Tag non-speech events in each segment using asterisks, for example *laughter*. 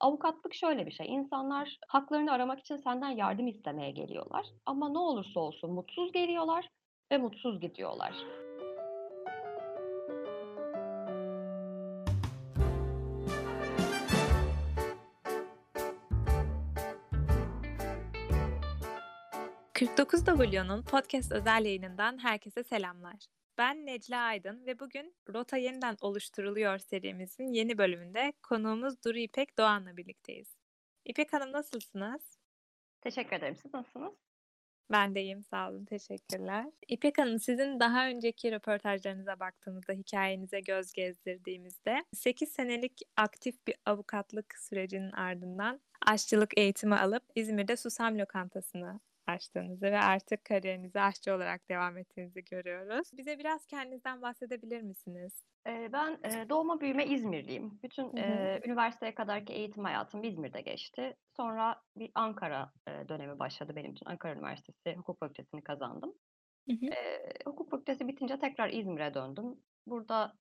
Avukatlık şöyle bir şey, insanlar haklarını aramak için senden yardım istemeye geliyorlar ama ne olursa olsun mutsuz geliyorlar ve mutsuz gidiyorlar. 49W'nun podcast özel yayınından herkese selamlar. Ben Necla Aydın ve bugün Rota Yeniden Oluşturuluyor serimizin yeni bölümünde konuğumuz Duru İpek Doğan'la birlikteyiz. İpek Hanım nasılsınız? Teşekkür ederim. Siz nasılsınız? Ben de iyiyim, sağ olun. Teşekkürler. İpek Hanım, sizin daha önceki röportajlarınıza baktığımızda, hikayenize göz gezdirdiğimizde 8 senelik aktif bir avukatlık sürecinin ardından aşçılık eğitimi alıp İzmir'de Susam Lokantası'nı açtığınızı ve artık kariyerinize aşçı olarak devam ettiğinizi görüyoruz. Bize biraz kendinizden bahsedebilir misiniz? Eee, ben, eee, doğma büyüme İzmirliyim. Bütün, Hı hı. eee, üniversiteye kadarki eğitim hayatım İzmir'de geçti. Sonra bir Ankara, eee, dönemi başladı benim için. Ankara Üniversitesi Hukuk Fakültesi'ni kazandım. Hı hı. Hukuk fakültesi bitince tekrar İzmir'e döndüm. Burada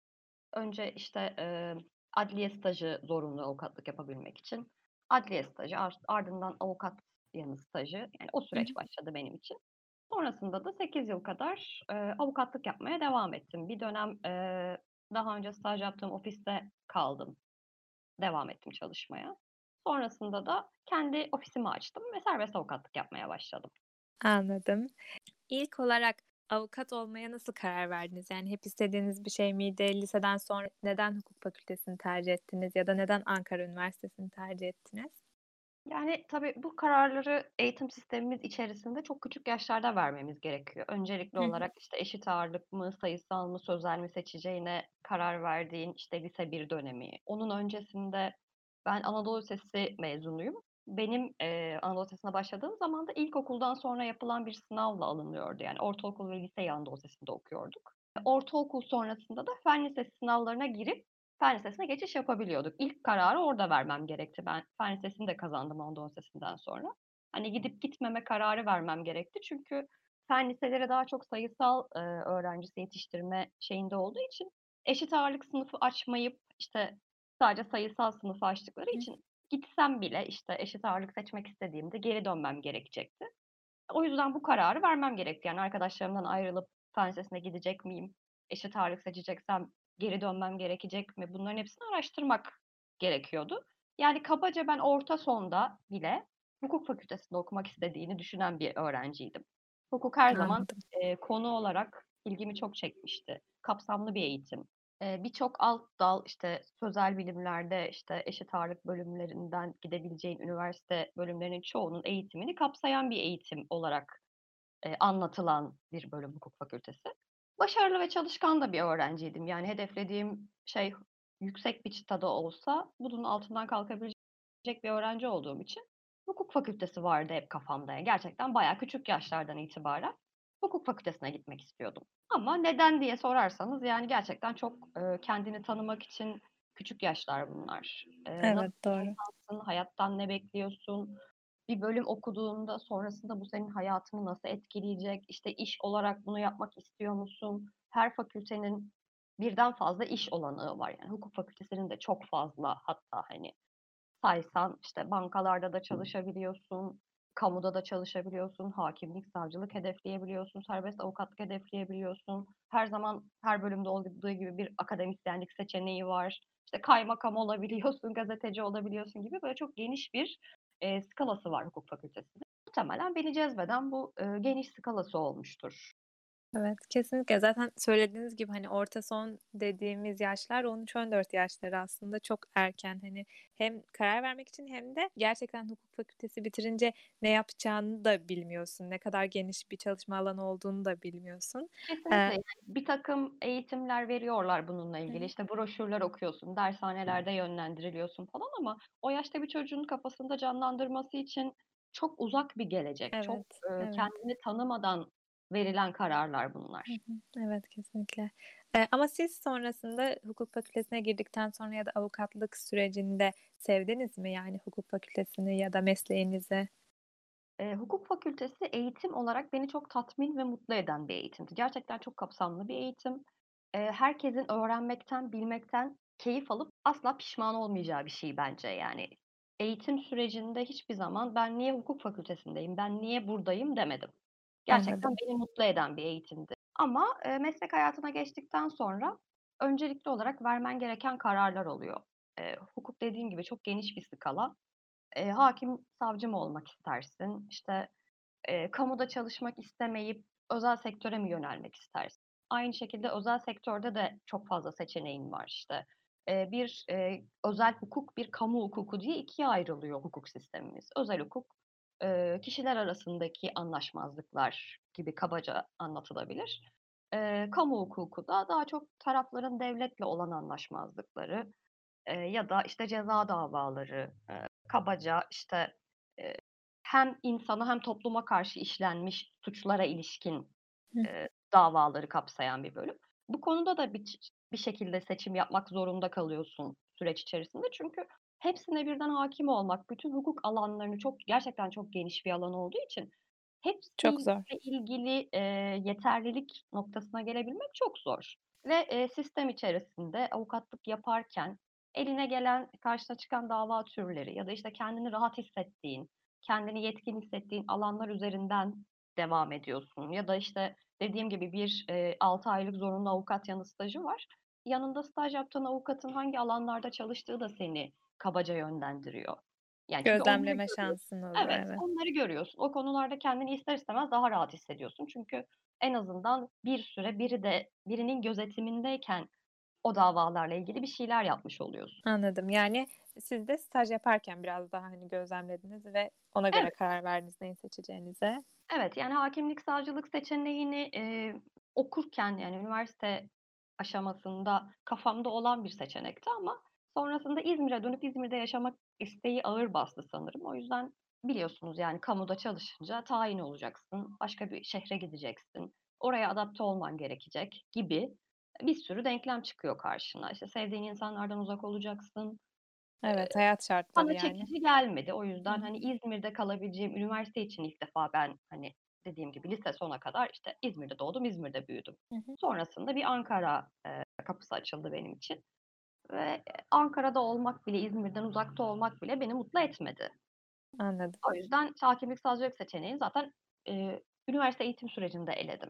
önce, işte, adliye stajı zorunlu avukatlık yapabilmek için. Adliye stajı, ar ardından avukat yanı stajı, yani o süreç başladı benim için. Sonrasında da 8 yıl kadar, eee, avukatlık yapmaya devam ettim. Bir dönem, eee, daha önce staj yaptığım ofiste kaldım. Devam ettim çalışmaya. Sonrasında da kendi ofisimi açtım ve serbest avukatlık yapmaya başladım. Anladım. İlk olarak avukat olmaya nasıl karar verdiniz? Yani hep istediğiniz bir şey miydi? Liseden sonra neden hukuk fakültesini tercih ettiniz ya da neden Ankara Üniversitesi'ni tercih ettiniz? Yani, tabii bu kararları eğitim sistemimiz içerisinde çok küçük yaşlarda vermemiz gerekiyor. Öncelikli Hı hı. olarak, işte, eşit ağırlık mı, sayısal mı, sözel mi seçeceğine karar verdiğin, işte, lise 1 dönemi. Onun öncesinde ben Anadolu Lisesi mezunuyum. Benim, eee, Anadolu Lisesi'ne başladığım zaman da ilkokuldan sonra yapılan bir sınavla alınıyordu. Yani ortaokul ve liseyi Anadolu Lisesi'nde okuyorduk. Ortaokul sonrasında da fen lisesi sınavlarına girip fen lisesine geçiş yapabiliyorduk. İlk kararı orada vermem gerekti. Ben fen lisesini de kazandım Anadolu Lisesi'nden sonra. Hani gidip gitmeme kararı vermem gerekti. Çünkü fen liseleri daha çok sayısal, eee, öğrencisi yetiştirme şeyinde olduğu için eşit ağırlık sınıfı açmayıp, işte, sadece sayısal sınıfı açtıkları Hı. için gitsem bile, işte, eşit ağırlık seçmek istediğimde geri dönmem gerekecekti. O yüzden bu kararı vermem gerekti. Yani arkadaşlarımdan ayrılıp fen lisesine gidecek miyim? Eşit ağırlık seçeceksem geri dönmem gerekecek mi? Bunların hepsini araştırmak gerekiyordu. Yani kabaca ben orta sonda bile hukuk fakültesinde okumak istediğini düşünen bir öğrenciydim. Hukuk her zaman, eee, konu olarak ilgimi çok çekmişti. Kapsamlı bir eğitim. Eee, birçok alt dal, işte, sözel bilimlerde, işte, eşit ağırlık bölümlerinden gidebileceğin üniversite bölümlerinin çoğunun eğitimini kapsayan bir eğitim olarak, eee, anlatılan bir bölüm hukuk fakültesi. Başarılı ve çalışkan da bir öğrenciydim. Yani hedeflediğim şey yüksek bir çıtada olsa bunun altından kalkabilecek bir öğrenci olduğum için hukuk fakültesi vardı hep kafamda. Yani gerçekten bayağı küçük yaşlardan itibaren hukuk fakültesine gitmek istiyordum. Ama neden diye sorarsanız yani gerçekten çok, eee, kendini tanımak için küçük yaşlar bunlar. Nasıl Evet, bir doğru. hayattan ne bekliyorsun? Bir bölüm okuduğunda sonrasında bu senin hayatını nasıl etkileyecek? İşte, iş olarak bunu yapmak istiyor musun? Her fakültenin birden fazla iş olanağı var. Yani hukuk fakültesinin de çok fazla hatta, hani, saysan, işte, bankalarda da çalışabiliyorsun, kamuda da çalışabiliyorsun, hakimlik, savcılık hedefleyebiliyorsun, serbest avukatlık hedefleyebiliyorsun. Her zaman her bölümde olduğu gibi bir akademisyenlik seçeneği var. İşte, kaymakam olabiliyorsun, *laughs* gazeteci olabiliyorsun gibi böyle çok geniş bir, eee, skalası var hukuk fakültesinin. Muhtemelen beni cezbeden bu, eee, geniş skalası olmuştur. Evet, kesinlikle. Zaten söylediğiniz gibi, hani, orta son dediğimiz yaşlar 13-14 yaşları aslında çok erken. Hani, hem karar vermek için hem de gerçekten hukuk fakültesi bitirince ne yapacağını da bilmiyorsun. Ne kadar geniş bir çalışma alanı olduğunu da bilmiyorsun. Kesinlikle. Eee Yani birtakım eğitimler veriyorlar bununla ilgili. hı. İşte, broşürler okuyorsun, dershanelerde yönlendiriliyorsun falan ama o yaşta bir çocuğun kafasında canlandırması için çok uzak bir gelecek. Çok, Evet, eee, evet. kendini tanımadan verilen kararlar bunlar. Evet, kesinlikle. Eee, ama siz sonrasında hukuk fakültesine girdikten sonra ya da avukatlık sürecinde sevdiniz mi, yani, hukuk fakültesini ya da mesleğinizi? Eee, hukuk fakültesi eğitim olarak beni çok tatmin ve mutlu eden bir eğitimdi. Gerçekten çok kapsamlı bir eğitim. Eee, herkesin öğrenmekten, bilmekten keyif alıp asla pişman olmayacağı bir şey bence, yani. eğitim sürecinde hiçbir zaman ben niye hukuk fakültesindeyim, ben niye buradayım demedim. Gerçekten Anladım. beni mutlu eden bir eğitimdi. Ama, eee, meslek hayatına geçtikten sonra öncelikli olarak vermen gereken kararlar oluyor. Eee, hukuk dediğim gibi çok geniş bir skala. Eee, hâkim, savcı mı olmak istersin? İşte, eee, kamuda çalışmak istemeyip özel sektöre mi yönelmek istersin? Aynı şekilde özel sektörde de çok fazla seçeneğin var işte. Eee, bir, eee, özel hukuk, bir kamu hukuku diye ikiye ayrılıyor hukuk sistemimiz. Özel hukuk, eee, kişiler arasındaki anlaşmazlıklar gibi kabaca anlatılabilir. Eee, kamu hukuku da daha çok tarafların devletle olan anlaşmazlıkları, eee, ya da, işte, ceza davaları, eee, kabaca, işte, eee, hem insana hem topluma karşı işlenmiş suçlara ilişkin, eee, davaları kapsayan bir bölüm. Bu konuda da bir bir şekilde seçim yapmak zorunda kalıyorsun süreç içerisinde. Çünkü hepsine birden hâkim olmak, bütün hukuk alanlarını çok gerçekten çok geniş bir alan olduğu için Çok zor. hepsiyle ilgili, eee, yeterlilik noktasına gelebilmek çok zor ve, eee, sistem içerisinde avukatlık yaparken eline gelen, karşına çıkan dava türleri ya da, işte, kendini rahat hissettiğin, kendini yetkin hissettiğin alanlar üzerinden devam ediyorsun ya da, işte, dediğim gibi bir, eee, 6 aylık zorunlu avukat yanı stajı var. Yanında staj yaptığın avukatın hangi alanlarda çalıştığı da seni kabaca yönlendiriyor. Yani Gözlemleme şansın oluyor, Evet, evet. onları görüyorsun. O konularda kendini ister istemez daha rahat hissediyorsun. Çünkü en azından bir süre biri de birinin gözetimindeyken o davalarla ilgili bir şeyler yapmış oluyorsun. Anladım. Yani siz de staj yaparken biraz daha, hani, gözlemlediniz ve ona göre Evet. karar verdiniz neyi seçeceğinize. Evet, yani hâkimlik, savcılık seçeneğini, eee, okurken, yani üniversite aşamasında kafamda olan bir seçenekti ama sonrasında İzmir'e dönüp İzmir'de yaşamak isteği ağır bastı sanırım. O yüzden biliyorsunuz, yani kamuda çalışınca tayin olacaksın, başka bir şehre gideceksin, oraya adapte olman gerekecek gibi bir sürü denklem çıkıyor karşına. İşte, sevdiğin insanlardan uzak olacaksın. Evet, hayat şartları bana yani. çekici gelmedi. O yüzden, hani, İzmir'de kalabileceğim üniversite için ilk defa ben, hani, dediğim gibi lise sona kadar, işte, İzmir'de doğdum, İzmir'de büyüdüm. Hı hı. Sonrasında bir Ankara, eee, kapısı açıldı benim için ve, eee, Ankara'da olmak bile, İzmir'den uzakta olmak bile beni mutlu etmedi. Anladım. O yüzden hâkimlik, savcılık seçeneğini zaten, eee, üniversite eğitim sürecinde eledim.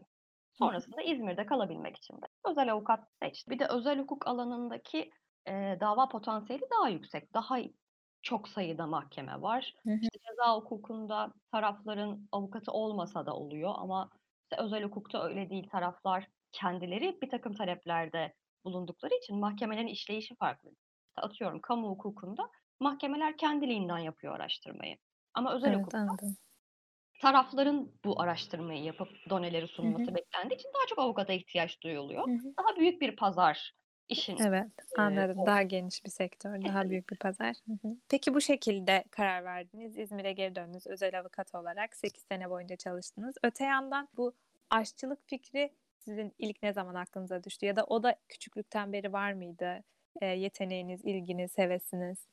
Sonrasında İzmir'de kalabilmek için de özel avukat seçtim. Bir de özel hukuk alanındaki, eee, dava potansiyeli daha yüksek. Daha çok sayıda mahkeme var. Hı hı. İşte, ceza hukukunda tarafların avukatı olmasa da oluyor ama işte özel hukukta öyle değil. Taraflar kendileri birtakım taleplerde bulundukları için mahkemelerin işleyişi farklı. Atıyorum kamu hukukunda mahkemeler kendiliğinden yapıyor araştırmayı ama özel Evet, hukukta anladım. tarafların bu araştırmayı yapıp doneleri sunması beklendiği için daha çok avukata ihtiyaç duyuluyor. Hı hı. Daha büyük bir pazar işin, Evet, anladım. o Daha geniş bir sektör, daha büyük bir pazar. Hı hı. Peki bu şekilde karar verdiniz. İzmir'e geri döndünüz. Özel avukat olarak 8 sene boyunca çalıştınız. Öte yandan bu aşçılık fikri sizin ilk ne zaman aklınıza düştü ya da o da küçüklükten beri var mıydı, eee, yeteneğiniz, ilginiz, hevesiniz?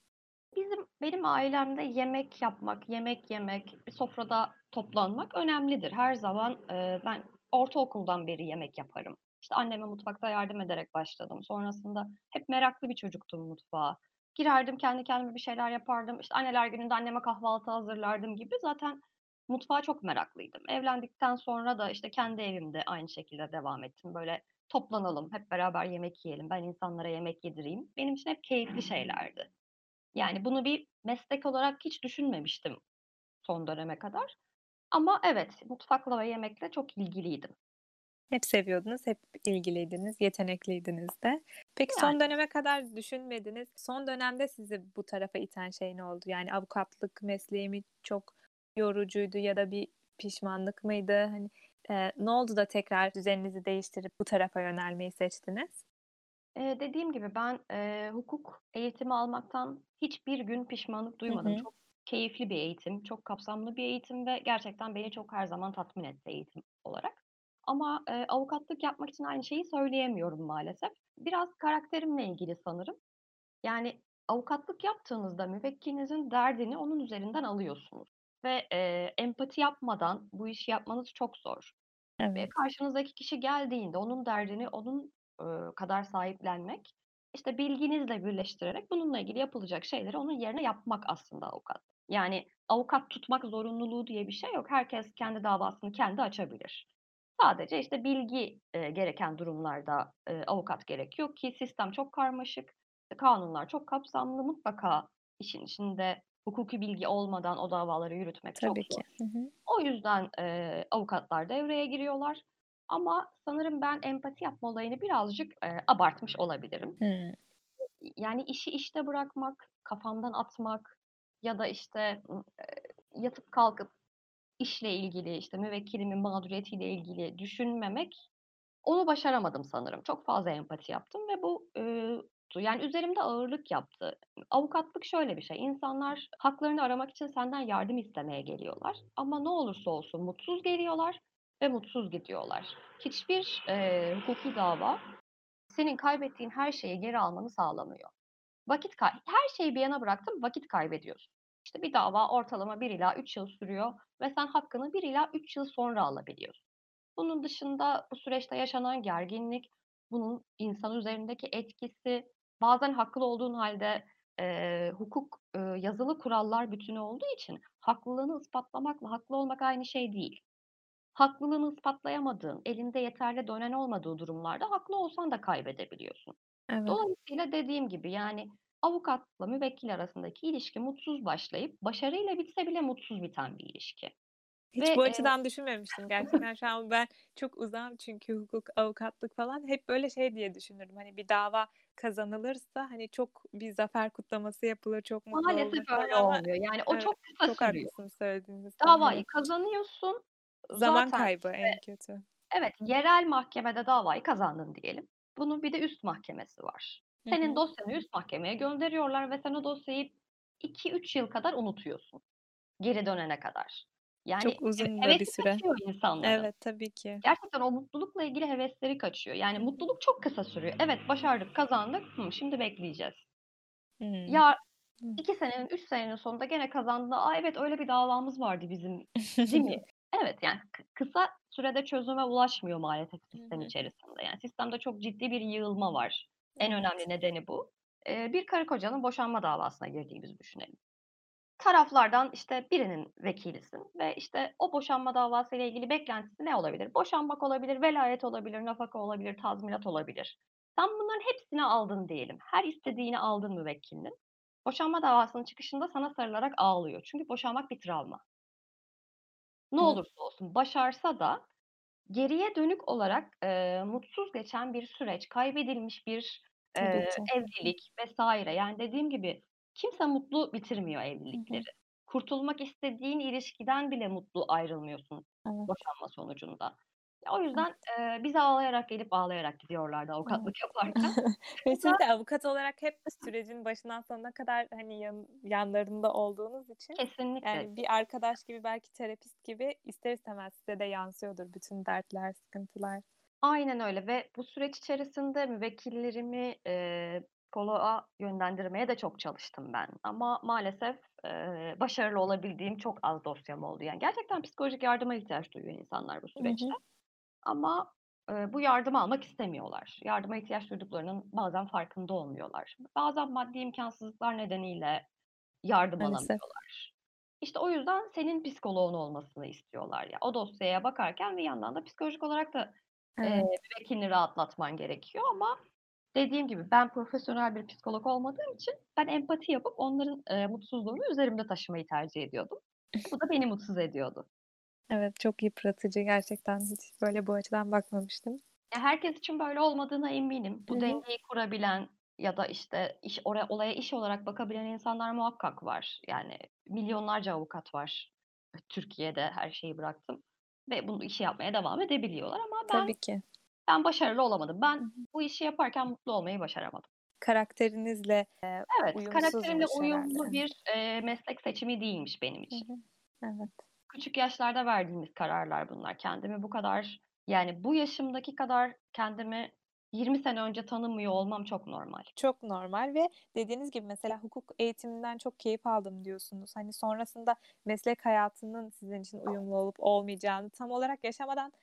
Bizim benim ailemde yemek yapmak, yemek yemek, bir sofrada toplanmak önemlidir. Her zaman, eee, ben ortaokuldan beri yemek yaparım. İşte, anneme mutfakta yardım ederek başladım. Sonrasında hep meraklı bir çocuktum mutfağa. Girerdim, kendi kendime bir şeyler yapardım. İşte, Anneler Günü'nde anneme kahvaltı hazırlardım gibi zaten mutfağa çok meraklıydım. Evlendikten sonra da, işte, kendi evimde aynı şekilde devam ettim. Böyle toplanalım, hep beraber yemek yiyelim, ben insanlara yemek yedireyim. Benim için hep keyifli şeylerdi. Yani bunu bir meslek olarak hiç düşünmemiştim son döneme kadar ama evet, mutfakla ve yemekle çok ilgiliydim. Hep seviyordunuz, hep ilgiliydiniz, yetenekliydiniz de. Peki Yani. son döneme kadar düşünmediniz. Son dönemde sizi bu tarafa iten şey ne oldu? Yani avukatlık mesleği mi çok yorucuydu ya da bir pişmanlık mıydı? Hani, eee, ne oldu da tekrar düzeninizi değiştirip bu tarafa yönelmeyi seçtiniz? Eee, dediğim gibi ben, eee, hukuk eğitimi almaktan hiçbir gün pişmanlık Hı duymadım. hı. Çok keyifli bir eğitim, çok kapsamlı bir eğitim ve gerçekten beni çok her zaman tatmin etti eğitim olarak. Ama, eee, avukatlık yapmak için aynı şeyi söyleyemiyorum maalesef. Biraz karakterimle ilgili sanırım. Yani avukatlık yaptığınızda müvekkilinizin derdini onun üzerinden alıyorsunuz ve, eee, empati yapmadan bu işi yapmanız çok zor ve Evet. karşınızdaki kişi geldiğinde onun derdini onun, ııı, kadar sahiplenmek işte bilginizle birleştirerek bununla ilgili yapılacak şeyleri onun yerine yapmak aslında avukat. Yani avukat tutmak zorunluluğu diye bir şey yok. Herkes kendi davasını kendi açabilir. Sadece işte bilgi, eee, gereken durumlarda, eee, avukat gerekiyor ki sistem çok karmaşık, kanunlar çok kapsamlı. Mutlaka işin içinde hukuki bilgi olmadan o davaları yürütmek çok Tabii zor. ki. Hı hı. O yüzden, eee, avukatlar devreye giriyorlar ama sanırım ben empati yapma olayını birazcık, eee, abartmış olabilirim. Hımm. Yani işi işte bırakmak, kafamdan atmak ya da işte, eee, yatıp kalkıp işle ilgili, işte müvekkilimin mağduriyetiyle ilgili düşünmemek, onu başaramadım sanırım. Çok fazla empati yaptım ve bu, ııı, yani üzerimde ağırlık yaptı. Avukatlık şöyle bir şey, insanlar haklarını aramak için senden yardım istemeye geliyorlar ama ne olursa olsun mutsuz geliyorlar ve mutsuz gidiyorlar. Hiçbir, eee, hukuki dava senin kaybettiğin her şeyi geri almanı sağlamıyor. Vakit kay her şeyi bir yana bıraktım, vakit kaybediyorsun. İşte bir dava ortalama 1 ila 3 yıl sürüyor ve sen hakkını 1 ila 3 yıl sonra alabiliyorsun. Bunun dışında bu süreçte yaşanan gerginlik, bunun insan üzerindeki etkisi, bazen haklı olduğun hâlde, eee, hukuk, ııı, yazılı kurallar bütünü olduğu için haklılığını ispatlamakla haklı olmak aynı şey değil. Haklılığını ispatlayamadığın, elinde yeterli dönen olmadığı durumlarda haklı olsan da kaybedebiliyorsun. Evet. Dolayısıyla dediğim gibi, yani avukatla müvekkil arasındaki ilişki mutsuz başlayıp başarıyla bitse bile mutsuz biten bir ilişki. Hiç Ve, bu açıdan düşünmemiştim gerçekten. Şu an ben çok uzağım çünkü hukuk, avukatlık falan. Hep böyle şey diye düşünürüm, hani bir dava kazanılırsa, hani çok bir zafer kutlaması yapılır, çok mutlu Maalesef olunur öyle ama olmuyor. Yani o evet, çok kısa çok sürüyor. haklısın söylediğinizde. Davayı kazanıyorsun. Zaman Zaten kaybı işte en kötü. Evet, yerel mahkemede davayı kazandın diyelim. Bunun bir de üst mahkemesi var. Senin dosyanı üst mahkemeye gönderiyorlar ve sen o dosyayı 2-3 yıl kadar unutuyorsun, geri dönene kadar. Yani Çok uzun da bir süre. kaçıyor insanların. Evet, tabii ki. Gerçekten o mutlulukla ilgili hevesleri kaçıyor. Yani Hı hı. mutluluk çok kısa sürüyor. Evet, başardık, kazandık. Hımm, şimdi bekleyeceğiz. Hımm. Ya, Hı. 2 senenin, 3 senenin sonunda gene kazandığında, "A, evet öyle bir davamız vardı bizim." değil mi? *laughs* Evet, yani kı kısa sürede çözüme ulaşmıyor maalesef Hı sistem hı. içerisinde. Yani sistemde çok ciddi bir yığılma var. En önemli nedeni bu. Eee, bir karı kocanın boşanma davasına girdiğimizi düşünelim. Taraflardan işte birinin vekilisin ve işte o boşanma davasıyla ilgili beklentisi ne olabilir? Boşanmak olabilir, velayet olabilir, nafaka olabilir, tazminat olabilir. Sen bunların hepsini aldın diyelim. Her istediğini aldın müvekkilinin. Boşanma davasının çıkışında sana sarılarak ağlıyor. Çünkü boşanmak bir travma. Ne olursa olsun başarsa da geriye dönük olarak, eee, mutsuz geçen bir süreç, kaybedilmiş bir, hı. evlilik vs. Yani dediğim gibi kimse mutlu bitirmiyor Hı evlilikleri. hı. Kurtulmak istediğin ilişkiden bile mutlu ayrılmıyorsun Evet. boşanma sonucunda. Ya, o Evet. yüzden, eee, bize ağlayarak gelip ağlayarak gidiyorlardı Evet. avukatlık *laughs* yaparken. Ve siz de avukat olarak hep sürecin başından sonuna kadar, hani, yan yanlarında olduğunuz için, Kesinlikle. yani bir arkadaş gibi, belki terapist gibi ister istemez size de yansıyordur bütün dertler, sıkıntılar. Aynen öyle ve bu süreç içerisinde müvekkillerimi, eee, psikoloğa yönlendirmeye de çok çalıştım ben ama maalesef, eee, başarılı olabildiğim çok az dosyam oldu. Yani gerçekten psikolojik yardıma ihtiyaç duyuyor insanlar bu Hı süreçte hı. ama, eee, bu yardımı almak istemiyorlar. Yardıma ihtiyaç duyduklarının bazen farkında olmuyorlar. Bazen maddi imkânsızlıklar nedeniyle yardım Maalesef. alamıyorlar. İşte o yüzden senin psikoloğun olmasını istiyorlar. Ya, o dosyaya bakarken bir yandan da psikolojik olarak da, Evet. müvekkilini rahatlatman gerekiyor ama dediğim gibi ben profesyonel bir psikolog olmadığım için ben empati yapıp onların, eee, mutsuzluğunu üzerimde taşımayı tercih ediyordum. Bu da beni mutsuz ediyordu. Evet, çok yıpratıcı gerçekten. Hiç böyle bu açıdan bakmamıştım. Ya, herkes için böyle olmadığına eminim. Bu hı. dengeyi kurabilen ya da, işte, iş ora olaya iş olarak bakabilen insanlar muhakkak var. Yani milyonlarca avukat var. Türkiye'de her şeyi bıraktım ve bu işi yapmaya devam edebiliyorlar ama ben Tabii ki. Ben başarılı olamadım. Hı Ben hı. bu işi yaparken mutlu olmayı başaramadım. Karakterinizle, eee, Evet, karakterimle uyumsuzmuş herhâlde. uyumlu bir, eee, meslek seçimi değilmiş benim Hı için. hı. Evet. Küçük yaşlarda verdiğimiz kararlar bunlar. Kendimi bu kadar, yani bu yaşımdaki kadar kendimi 20 sene önce tanımıyor olmam çok normal. Çok normal ve dediğiniz gibi mesela hukuk eğitiminden çok keyif aldım diyorsunuz. Hani, sonrasında meslek hayatının sizin için uyumlu olup olmayacağını tam olarak yaşamadan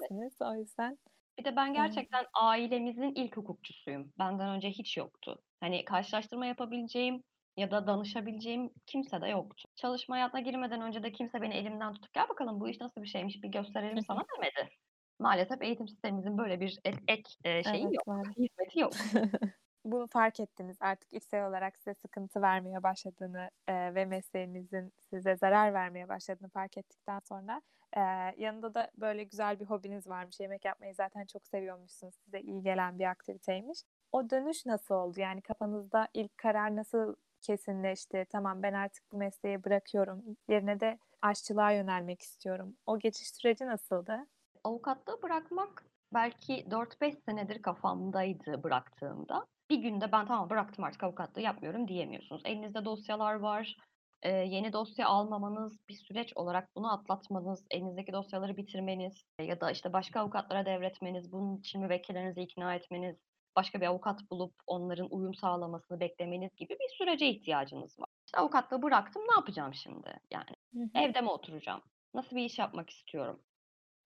Evet. göremezsiniz. O yüzden Bir de ben Evet. gerçekten ailemizin ilk hukukçusuyum. Benden önce hiç yoktu. Hani, karşılaştırma yapabileceğim ya da danışabileceğim kimse de yoktu. Çalışma hayatına girmeden önce de kimse beni elimden tutup "Gel bakalım bu iş nasıl bir şeymiş, bir gösterelim sana." demedi. Maalesef eğitim sistemimizin böyle bir ek ek, eee, şeyi Evet, yok, maalesef. hizmeti yok. *laughs* Bunu fark ettiniz. Artık içsel olarak size sıkıntı vermeye başladığını, eee, ve mesleğinizin size zarar vermeye başladığını fark ettikten sonra, eee, yanında da böyle güzel bir hobiniz varmış. Yemek yapmayı zaten çok seviyormuşsunuz. Size iyi gelen bir aktiviteymiş. O dönüş nasıl oldu? Yani kafanızda ilk karar nasıl kesinleşti? "Tamam, ben artık bu mesleği bırakıyorum. Yerine de aşçılığa yönelmek istiyorum." O geçiş süreci nasıldı? Avukatlığı bırakmak belki 4-5 senedir kafamdaydı bıraktığımda. Bir günde ben "Tamam, bıraktım artık avukatlığı yapmıyorum." diyemiyorsunuz. Elinizde dosyalar var. Eee, yeni dosya almamanız, bir süreç olarak bunu atlatmanız, elinizdeki dosyaları bitirmeniz ya da, işte, başka avukatlara devretmeniz, bunun için müvekkillerinizi ikna etmeniz, başka bir avukat bulup onların uyum sağlamasını beklemeniz gibi bir sürece ihtiyacınız var. İşte, avukatlığı bıraktım, ne yapacağım şimdi? Yani, evde mi oturacağım? Nasıl bir iş yapmak istiyorum?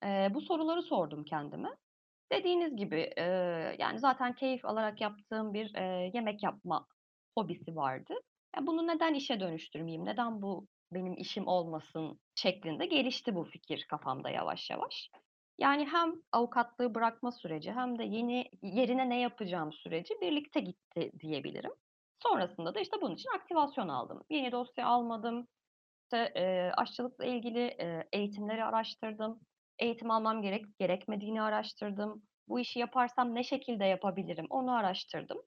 Eee, bu soruları sordum kendime. Dediğiniz gibi, eee, yani, zaten keyif alarak yaptığım bir, eee, yemek yapma hobisi vardı. Ya, bunu neden işe dönüştürmeyeyim, neden bu benim işim olmasın şeklinde gelişti bu fikir kafamda yavaş yavaş. Yani, hem avukatlığı bırakma süreci hem de yeni yerine ne yapacağım süreci birlikte gitti diyebilirim. Sonrasında da, işte, bunun için aktivasyon aldım. Yeni dosya almadım. İşte, eee, aşçılıkla ilgili, eee, eğitimleri araştırdım. Eğitim almam gerek gerekmediğini araştırdım. Bu işi yaparsam ne şekilde yapabilirim, onu araştırdım.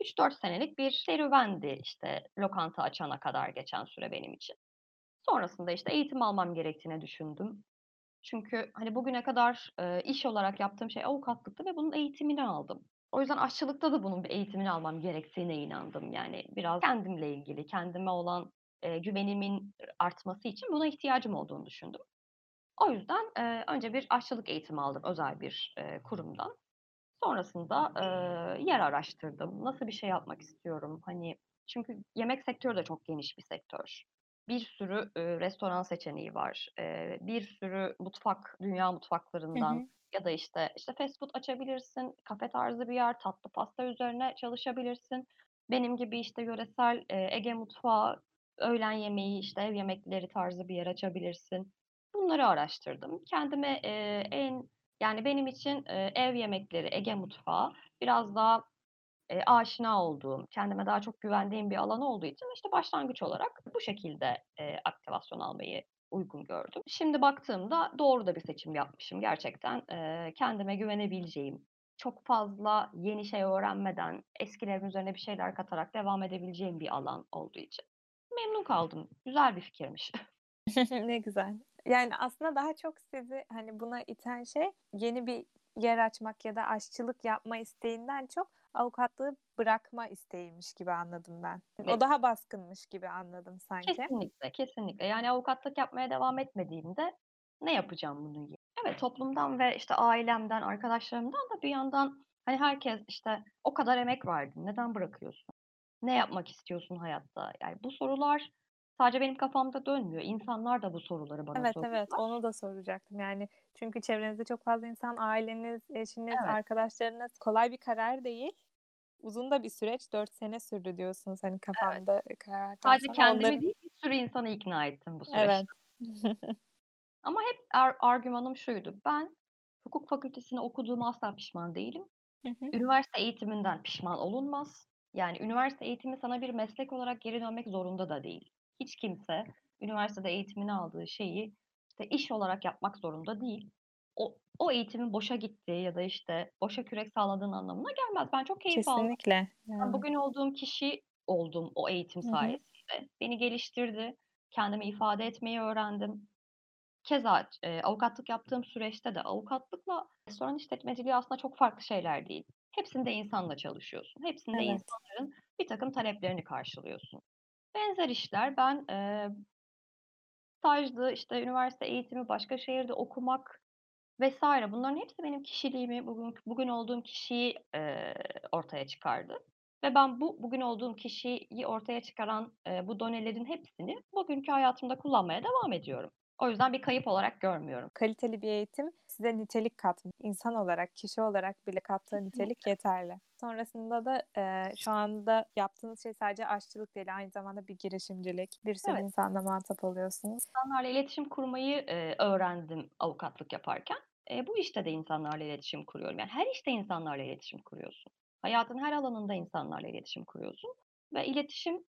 3-4 senelik bir serüvendi, işte, lokanta açana kadar geçen süre benim için. Sonrasında, işte, eğitim almam gerektiğini düşündüm. Çünkü, hani, bugüne kadar, eee, iş olarak yaptığım şey avukatlıktı ve bunun eğitimini aldım. O yüzden aşçılıkta da bunun bir eğitimini almam gerektiğine inandım. Yani, biraz kendimle ilgili, kendime olan, eee, güvenimin artması için buna ihtiyacım olduğunu düşündüm. O yüzden, eee, önce bir aşçılık eğitimi aldım özel bir, eee, kurumdan. Sonrasında, eee, yer araştırdım. Nasıl bir şey yapmak istiyorum? Hani, çünkü yemek sektörü de çok geniş bir sektör. Bir sürü, ııı, restoran seçeneği var. Eee, bir sürü mutfak, dünya Hı mutfaklarından hı. ya da, işte işte, fast food açabilirsin, kafe tarzı bir yer, tatlı pasta üzerine çalışabilirsin. Benim gibi, işte, yöresel, eee, Ege mutfağı, öğlen yemeği, işte, ev yemekleri tarzı bir yer açabilirsin. Bunları araştırdım. Kendime, eee, en yani, benim için, eee, ev yemekleri, Ege mutfağı biraz daha, eee, aşina olduğum, kendime daha çok güvendiğim bir alan olduğu için, işte, başlangıç olarak bu şekilde, eee, aktivasyon almayı uygun gördüm. Şimdi baktığımda doğru da bir seçim yapmışım. Gerçekten, eee, kendime güvenebileceğim, çok fazla yeni şey öğrenmeden, eskilerin üzerine bir şeyler katarak devam edebileceğim bir alan olduğu için memnun kaldım. Güzel bir fikirmiş. *laughs* Ne güzel. Yani, aslında daha çok sizi, hani, buna iten şey yeni bir yer açmak ya da aşçılık yapma isteğinden çok avukatlığı bırakma isteğiymiş gibi anladım ben. O Evet. daha baskınmış gibi anladım sanki. Kesinlikle, kesinlikle. Yani, avukatlık yapmaya devam etmediğimde ne yapacağım bunun ye Evet, toplumdan ve, işte, ailemden, arkadaşlarımdan da bir yandan, hani, herkes, işte, "O kadar emek verdin, neden bırakıyorsun? Ne yapmak istiyorsun hayatta?" Yani, bu sorular sadece benim kafamda dönmüyor. İnsanlar da bu soruları bana Evet, evet, soruyorlar. onu da soracaktım. Yani, çünkü çevrenizde çok fazla insan, aileniz, eşiniz, Evet. arkadaşlarınız kolay bir karar değil. Uzun da bir süreç, 4 sene sürdü diyorsunuz, hani, Evet. kafamda karar verdikten Sadece sonra kendimi onların değil, bir sürü insanı ikna ettim bu süreçte. Evet. *laughs* Ama hep ar argümanım şuydu: Ben hukuk fakültesini okuduğuma asla pişman değilim. Hı hı. Üniversite eğitiminden pişman olunmaz. Yani, üniversite eğitimi sana bir meslek olarak geri dönmek zorunda da değil. Hiç kimse üniversitede eğitimini aldığı şeyi, işte, iş olarak yapmak zorunda değil. O o eğitimin boşa gittiği ya da, işte, boşa kürek sağladığın anlamına gelmez. Ben çok keyif aldım. Kesinlikle, yani. bugün olduğum kişi oldum o eğitim Hı hı. sayesinde. Beni geliştirdi, kendimi ifade etmeyi öğrendim. Keza eee, avukatlık yaptığım süreçte de avukatlıkla restoran işletmeciliği aslında çok farklı şeyler değil. Hepsinde insanla çalışıyorsun. Hepsinde Evet. insanların birtakım taleplerini karşılıyorsun. Benzer işler. Ben, eee stajdı, işte, üniversite eğitimi, başka şehirde okumak vs. bunların hepsi benim kişiliğimi, bugünkü bugün olduğum kişiyi, eee, ortaya çıkardı ve ben bu bugün olduğum kişiyi ortaya çıkaran, eee, bu donelerin hepsini bugünkü hayatımda kullanmaya devam ediyorum. O yüzden bir kayıp olarak görmüyorum. Kaliteli bir eğitim size nitelik katmış. İnsan olarak, kişi olarak bile kattığı nitelik yeterli. Sonrasında da e, şu anda yaptığınız şey sadece aşçılık değil, aynı zamanda bir girişimcilik. Bir sürü Evet. insanla muhatap oluyorsunuz. İnsanlarla iletişim kurmayı e, öğrendim avukatlık yaparken. E, bu işte de insanlarla iletişim kuruyorum. Yani her işte insanlarla iletişim kuruyorsun. Hayatın her alanında insanlarla iletişim kuruyorsun. Ve iletişim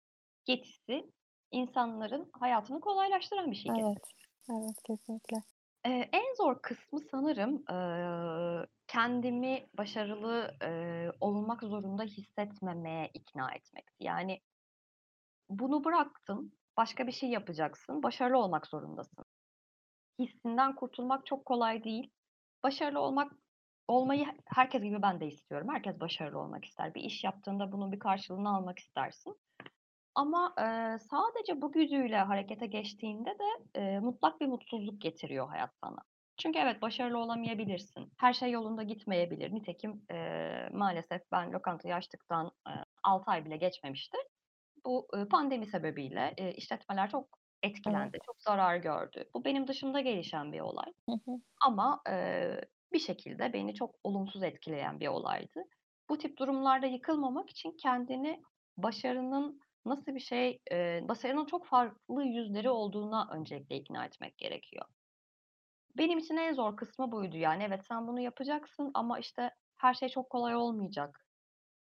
yetisi insanların hayatını kolaylaştıran bir şey. Evet, evet kesinlikle. Eee, en zor kısmı sanırım, eee, kendimi başarılı, eee, olmak zorunda hissetmemeye ikna etmekti. Yani bunu bıraktın, başka bir şey yapacaksın, başarılı olmak zorundasın. Hissinden kurtulmak çok kolay değil. Başarılı olmak olmayı herkes gibi ben de istiyorum. Herkes başarılı olmak ister. Bir iş yaptığında bunun bir karşılığını almak istersin. Ama, eee, sadece bu güdüyle harekete geçtiğinde de, eee, mutlak bir mutsuzluk getiriyor hayat sana. Çünkü evet, başarılı olamayabilirsin. Her şey yolunda gitmeyebilir. Nitekim, eee, maalesef ben lokantayı açtıktan, eee, 6 ay bile geçmemişti. Bu, ııı, pandemi sebebiyle, eee, işletmeler çok etkilendi, Evet. çok zarar gördü. Bu benim dışımda gelişen bir olay Hı hı. ama, eee, bir şekilde beni çok olumsuz etkileyen bir olaydı. Bu tip durumlarda yıkılmamak için kendini başarının nasıl bir şey, eee, başarının çok farklı yüzleri olduğuna öncelikle ikna etmek gerekiyor. Benim için en zor kısmı buydu. Yani evet, sen bunu yapacaksın ama işte her şey çok kolay olmayacak.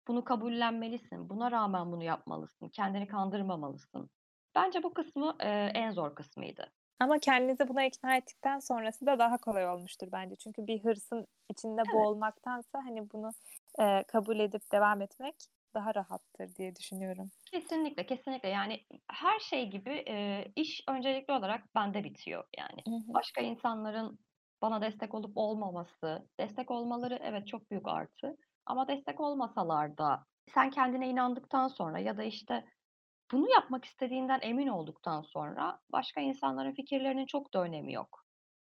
Bunu kabullenmelisin. Buna rağmen bunu yapmalısın. Kendini kandırmamalısın. Bence bu kısmı, eee, en zor kısmıydı. Ama kendinizi buna ikna ettikten sonrası da daha kolay olmuştur bence. Çünkü bir hırsın içinde Evet. boğulmaktansa hani bunu eee, kabul edip devam etmek daha rahattır diye düşünüyorum. Kesinlikle, kesinlikle. Yani her şey gibi, eee, iş öncelikli olarak bende bitiyor yani. Hı hı. Başka insanların bana destek olup olmaması, destek olmaları evet çok büyük artı ama destek olmasalar da sen kendine inandıktan sonra ya da işte bunu yapmak istediğinden emin olduktan sonra başka insanların fikirlerinin çok da önemi yok.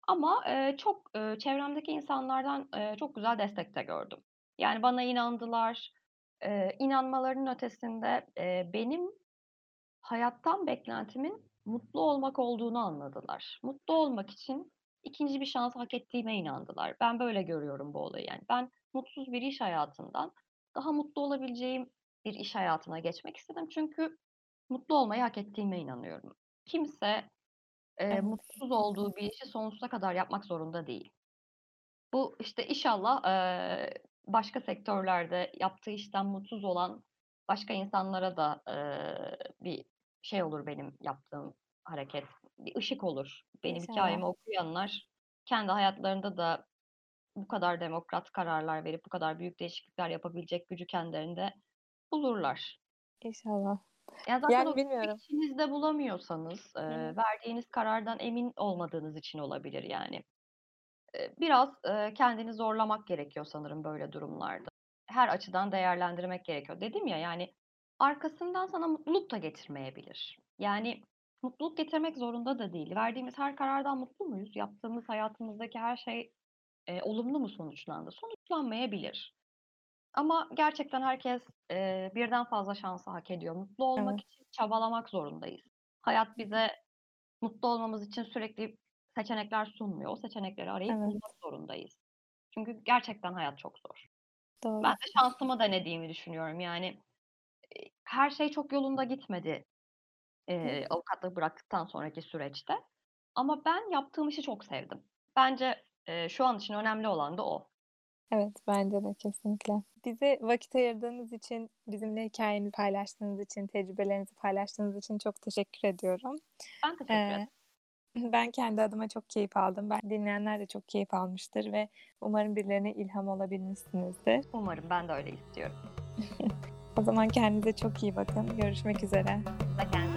Ama, eee, çok, eee, çevremdeki insanlardan, eee, çok güzel destek de gördüm. Yani bana inandılar. Eee, inanmalarının ötesinde, eee, benim hayattan beklentimin mutlu olmak olduğunu anladılar. Mutlu olmak için ikinci bir şans hak ettiğime inandılar. Ben böyle görüyorum bu olayı yani. Ben mutsuz bir iş hayatından daha mutlu olabileceğim bir iş hayatına geçmek istedim. Çünkü mutlu olmayı hak ettiğime inanıyorum. Kimse, eee, Evet, mutsuz olduğu bir işi sonsuza kadar yapmak zorunda değil. Bu, işte, inşallah, eee, başka sektörlerde yaptığı işten mutsuz olan başka insanlara da, eee, bir şey olur benim yaptığım hareket, bir ışık olur. Benim İnşallah. hikâyemi okuyanlar kendi hayatlarında da bu kadar demokrat kararlar verip bu kadar büyük değişiklikler yapabilecek gücü kendilerinde bulurlar. İnşallah. Ya, zaten Yani bilmiyorum. içinizde bulamıyorsanız, eee, verdiğiniz karardan emin olmadığınız için olabilir yani. Biraz, kendini zorlamak gerekiyor sanırım böyle durumlarda. Her açıdan değerlendirmek gerekiyor. Dedim ya, yani, arkasından sana mutluluk da getirmeyebilir. Yani, mutluluk getirmek zorunda da değil. Verdiğimiz her karardan mutlu muyuz? Yaptığımız hayatımızdaki her şey, eee, olumlu mu sonuçlandı? Sonuçlanmayabilir. Ama gerçekten herkes, eee, birden fazla şansı hak ediyor. Mutlu olmak Evet. için çabalamak zorundayız. Hayat bize mutlu olmamız için sürekli seçenekler sunmuyor. O seçenekleri arayıp Evet. bulmak zorundayız. Çünkü gerçekten hayat çok zor. Doğru. Ben de şansımı denediğimi düşünüyorum. Yani, eee, her şey çok yolunda gitmedi, eee, avukatlığı bıraktıktan sonraki süreçte. Ama ben yaptığım işi çok sevdim. Bence, eee, şu an için önemli olan da o. Evet, bence de kesinlikle. Bize vakit ayırdığınız için, bizimle hikâyeni paylaştığınız için, tecrübelerinizi paylaştığınız için çok teşekkür ediyorum. Ben teşekkür ederim. Ben kendi adıma çok keyif aldım. Ben dinleyenler de çok keyif almıştır ve umarım birilerine ilham olabilmişsinizdir. Umarım, ben de öyle istiyorum. *laughs* O zaman kendinize çok iyi bakın. Görüşmek üzere. Kendinize